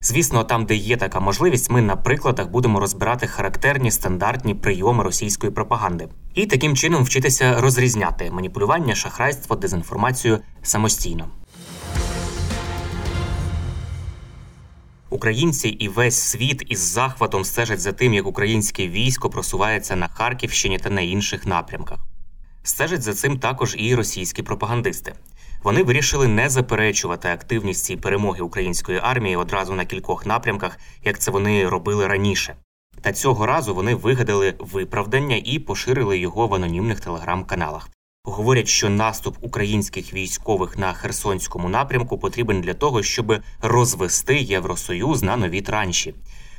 Звісно, там, де є така можливість, ми на прикладах будемо розбирати характерні стандартні прийоми російської пропаганди і таким чином вчитися розрізняти маніпулювання, шахрайство, дезінформацію самостійно. Українці і весь світ із захватом стежать за тим, як українське військо просувається на Харківщині та на інших напрямках. Стежать за цим також і російські пропагандисти. Вони вирішили не заперечувати активність цієї перемоги української армії одразу на кількох напрямках, як це вони робили раніше. Та цього разу вони вигадали виправдання і поширили його в анонімних телеграм-каналах. Говорять, що наступ українських військових на Херсонському напрямку потрібен для того, щоб розвести Євросоюз на нові транші.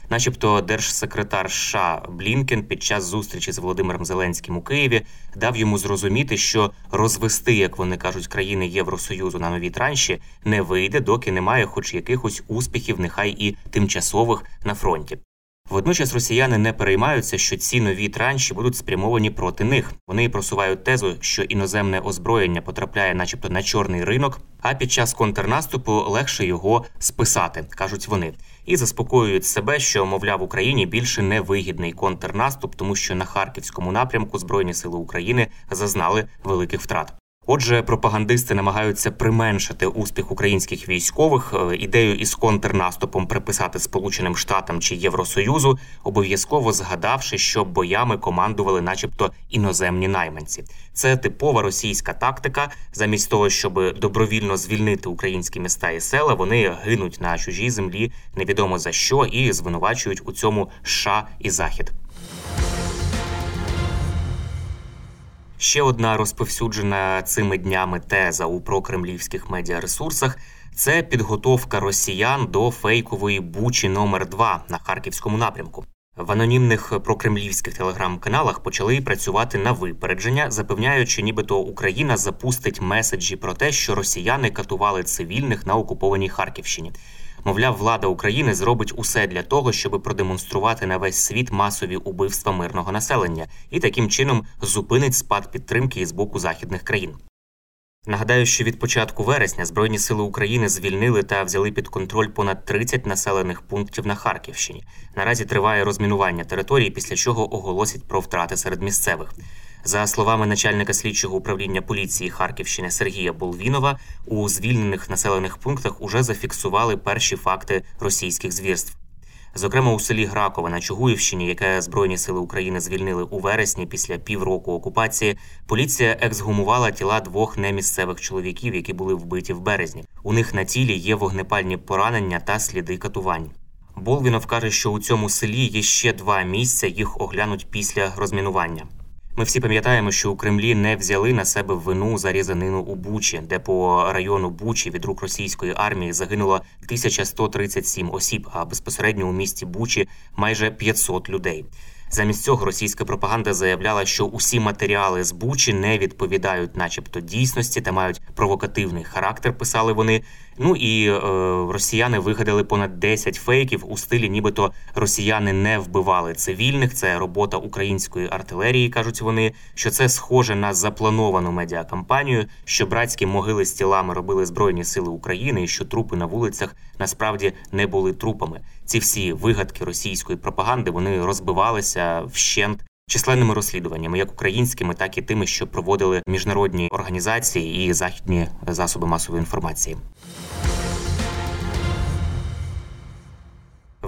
Начебто, держсекретар США Блінкен під час зустрічі з Володимиром Зеленським у Києві дав йому зрозуміти, що розвести, як вони кажуть, країни Євросоюзу на нові транші не вийде, доки немає хоч якихось успіхів, нехай і тимчасових на фронті. Водночас росіяни не переймаються, що ці нові транші будуть спрямовані проти них. Вони просувають тезу, що іноземне озброєння потрапляє, начебто, на чорний ринок, а під час контрнаступу легше його списати, кажуть вони, і заспокоюють себе, що мовляв Україні більше не вигідний контрнаступ, тому що на харківському напрямку збройні сили України зазнали великих втрат. Отже, пропагандисти намагаються применшити успіх українських військових. Е, Ідею із контрнаступом приписати Сполученим Штатам чи Євросоюзу, обов'язково згадавши, що боями командували, начебто, іноземні найманці. Це типова російська тактика. Замість того, щоб добровільно звільнити українські міста і села, вони гинуть на чужій землі, невідомо за що, і звинувачують у цьому США і Захід. Ще одна розповсюджена цими днями теза у прокремлівських медіаресурсах це підготовка росіян до фейкової бучі номер 2 на харківському напрямку. В анонімних прокремлівських телеграм-каналах почали працювати на випередження, запевняючи, нібито Україна запустить меседжі про те, що росіяни катували цивільних на окупованій Харківщині. Мовляв, влада України зробить усе для того, щоб продемонструвати на весь світ масові убивства мирного населення і таким чином зупинить спад підтримки із боку західних країн. Нагадаю, що від початку вересня Збройні сили України звільнили та взяли під контроль понад 30 населених пунктів на Харківщині. Наразі триває розмінування території, після чого оголосять про втрати серед місцевих. За словами начальника слідчого управління поліції Харківщини Сергія Болвінова, у звільнених населених пунктах уже зафіксували перші факти російських звірств. Зокрема, у селі Гракове на Чугуївщині, яке Збройні сили України звільнили у вересні після півроку окупації, поліція ексгумувала тіла двох немісцевих чоловіків, які були вбиті в березні. У них на тілі є вогнепальні поранення та сліди катувань. Болвінов каже, що у цьому селі є ще два місця, їх оглянуть після розмінування. Ми всі пам'ятаємо, що у Кремлі не взяли на себе вину за різанину у Бучі, де по району Бучі від рук російської армії загинуло 1137 осіб, а безпосередньо у місті Бучі майже 500 людей. Замість цього російська пропаганда заявляла, що усі матеріали з Бучі не відповідають, начебто, дійсності та мають провокативний характер. Писали вони. Ну і е, росіяни вигадали понад 10 фейків у стилі, нібито росіяни не вбивали цивільних. Це робота української артилерії, кажуть вони. Що це схоже на заплановану медіакампанію, що братські могили з тілами робили збройні сили України, і що трупи на вулицях насправді не були трупами. Ці всі вигадки російської пропаганди вони розбивалися вщент. Численними розслідуваннями, як українськими, так і тими, що проводили міжнародні організації і західні засоби масової інформації.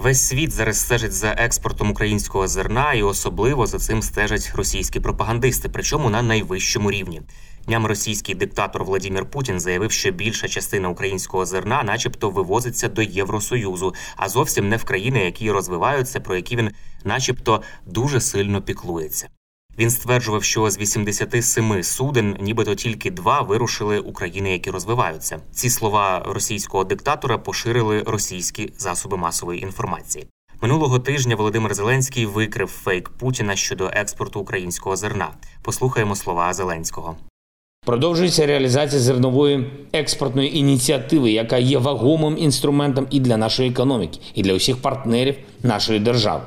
Весь світ зараз стежить за експортом українського зерна, і особливо за цим стежать російські пропагандисти, причому на найвищому рівні. Днями російський диктатор Владимир Путін заявив, що більша частина українського зерна, начебто, вивозиться до Євросоюзу, а зовсім не в країни, які розвиваються, про які він, начебто, дуже сильно піклується. Він стверджував, що з 87 суден, нібито тільки два вирушили України, які розвиваються. Ці слова російського диктатора поширили російські засоби масової інформації. Минулого тижня Володимир Зеленський викрив фейк Путіна щодо експорту українського зерна. Послухаємо слова Зеленського. Продовжується реалізація зернової експортної ініціативи, яка є вагомим інструментом і для нашої економіки, і для усіх партнерів нашої держави.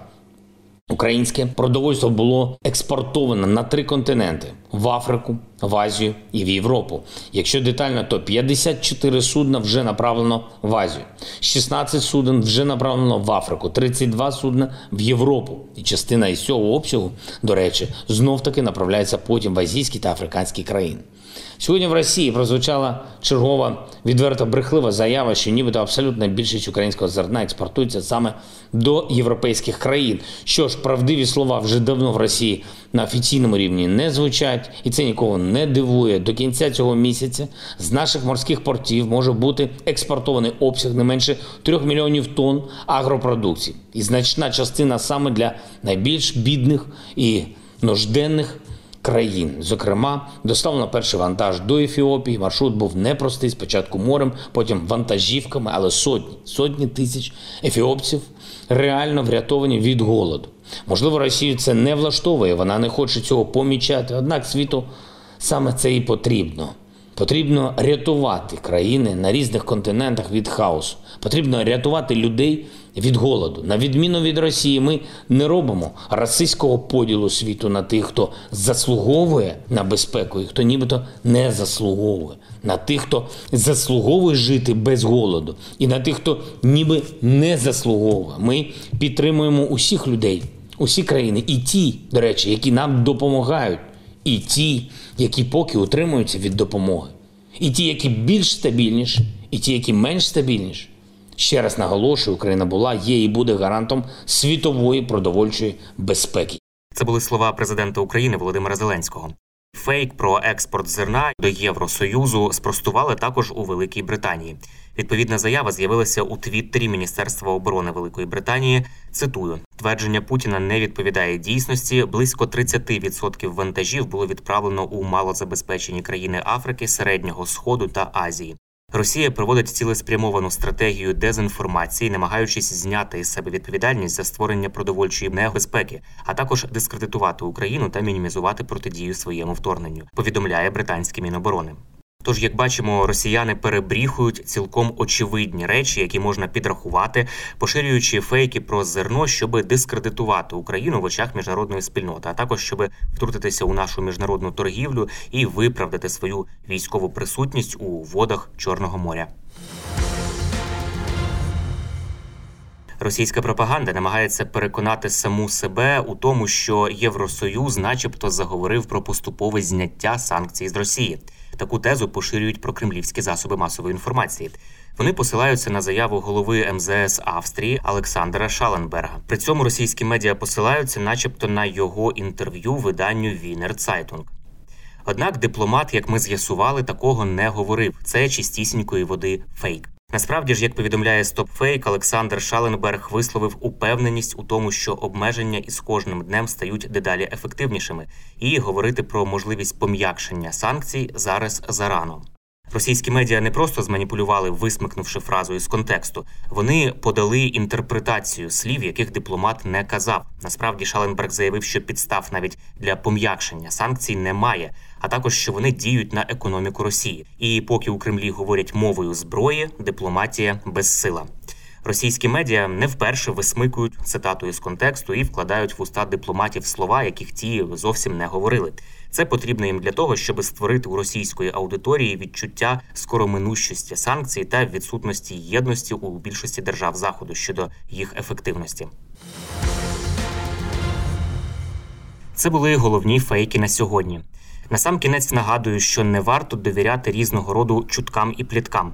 Українське продовольство було експортовано на три континенти: в Африку, в Азію і в Європу. Якщо детально, то 54 судна вже направлено в Азію, 16 суден вже направлено в Африку, 32 судна в Європу. І частина із цього обсягу, до речі, знов таки направляється потім в азійські та африканські країни. Сьогодні в Росії прозвучала чергова відверто брехлива заява, що нібито абсолютна більшість українського зерна експортується саме до європейських країн. Що ж, правдиві слова вже давно в Росії на офіційному рівні не звучать, і це нікого не дивує. До кінця цього місяця з наших морських портів може бути експортований обсяг не менше 3 мільйонів тонн агропродукції, і значна частина саме для найбільш бідних і нужденних країн. Зокрема, доставлено перший вантаж до Ефіопії. Маршрут був непростий. Спочатку морем, потім вантажівками, але сотні, сотні тисяч ефіопців реально врятовані від голоду. Можливо, Росію це не влаштовує, вона не хоче цього помічати. Однак світу саме це і потрібно. Потрібно рятувати країни на різних континентах від хаосу. Потрібно рятувати людей від голоду. На відміну від Росії, ми не робимо расистського поділу світу на тих, хто заслуговує на безпеку, і хто нібито не заслуговує, на тих, хто заслуговує жити без голоду, і на тих, хто ніби не заслуговує. Ми підтримуємо усіх людей, усі країни, і ті, до речі, які нам допомагають, і ті, які поки утримуються від допомоги, і ті, які більш стабільніші, і ті, які менш стабільніші. Ще раз наголошую, Україна була, є і буде гарантом світової продовольчої безпеки. Це були слова президента України Володимира Зеленського. Фейк про експорт зерна до Євросоюзу спростували також у Великій Британії. Відповідна заява з'явилася у Твіттері Міністерства оборони Великої Британії. Цитую, твердження Путіна не відповідає дійсності. Близько 30% вантажів було відправлено у малозабезпечені країни Африки, Середнього Сходу та Азії. Росія проводить цілеспрямовану стратегію дезінформації, намагаючись зняти із себе відповідальність за створення продовольчої небезпеки, а також дискредитувати Україну та мінімізувати протидію своєму вторгненню. Повідомляє британське міноборони. Тож, як бачимо, росіяни перебріхують цілком очевидні речі, які можна підрахувати, поширюючи фейки про зерно, щоб дискредитувати Україну в очах міжнародної спільноти, а також щоб втрутитися у нашу міжнародну торгівлю і виправдати свою військову присутність у водах Чорного моря. Російська пропаганда намагається переконати саму себе у тому, що Євросоюз, начебто, заговорив про поступове зняття санкцій з Росії. Таку тезу поширюють про кремлівські засоби масової інформації. Вони посилаються на заяву голови МЗС Австрії Олександра Шаленберга. При цьому російські медіа посилаються, начебто, на його інтерв'ю виданню Вінер Цайтунг. Однак дипломат, як ми з'ясували, такого не говорив. Це чистісінької води фейк. Насправді ж, як повідомляє StopFake, Олександр Шаленберг висловив упевненість у тому, що обмеження із кожним днем стають дедалі ефективнішими, і говорити про можливість пом'якшення санкцій зараз зарано. Російські медіа не просто зманіпулювали, висмикнувши фразу із контексту. Вони подали інтерпретацію слів, яких дипломат не казав. Насправді Шаленберг заявив, що підстав навіть для пом'якшення санкцій немає, а також що вони діють на економіку Росії. І поки у Кремлі говорять мовою зброї, дипломатія безсила. Російські медіа не вперше висмикують цитату з контексту і вкладають в уста дипломатів слова, яких ті зовсім не говорили. Це потрібно їм для того, щоб створити у російської аудиторії відчуття скороминущості санкцій та відсутності єдності у більшості держав заходу щодо їх ефективності. Це були головні фейки на сьогодні. Насамкінець нагадую, що не варто довіряти різного роду чуткам і пліткам.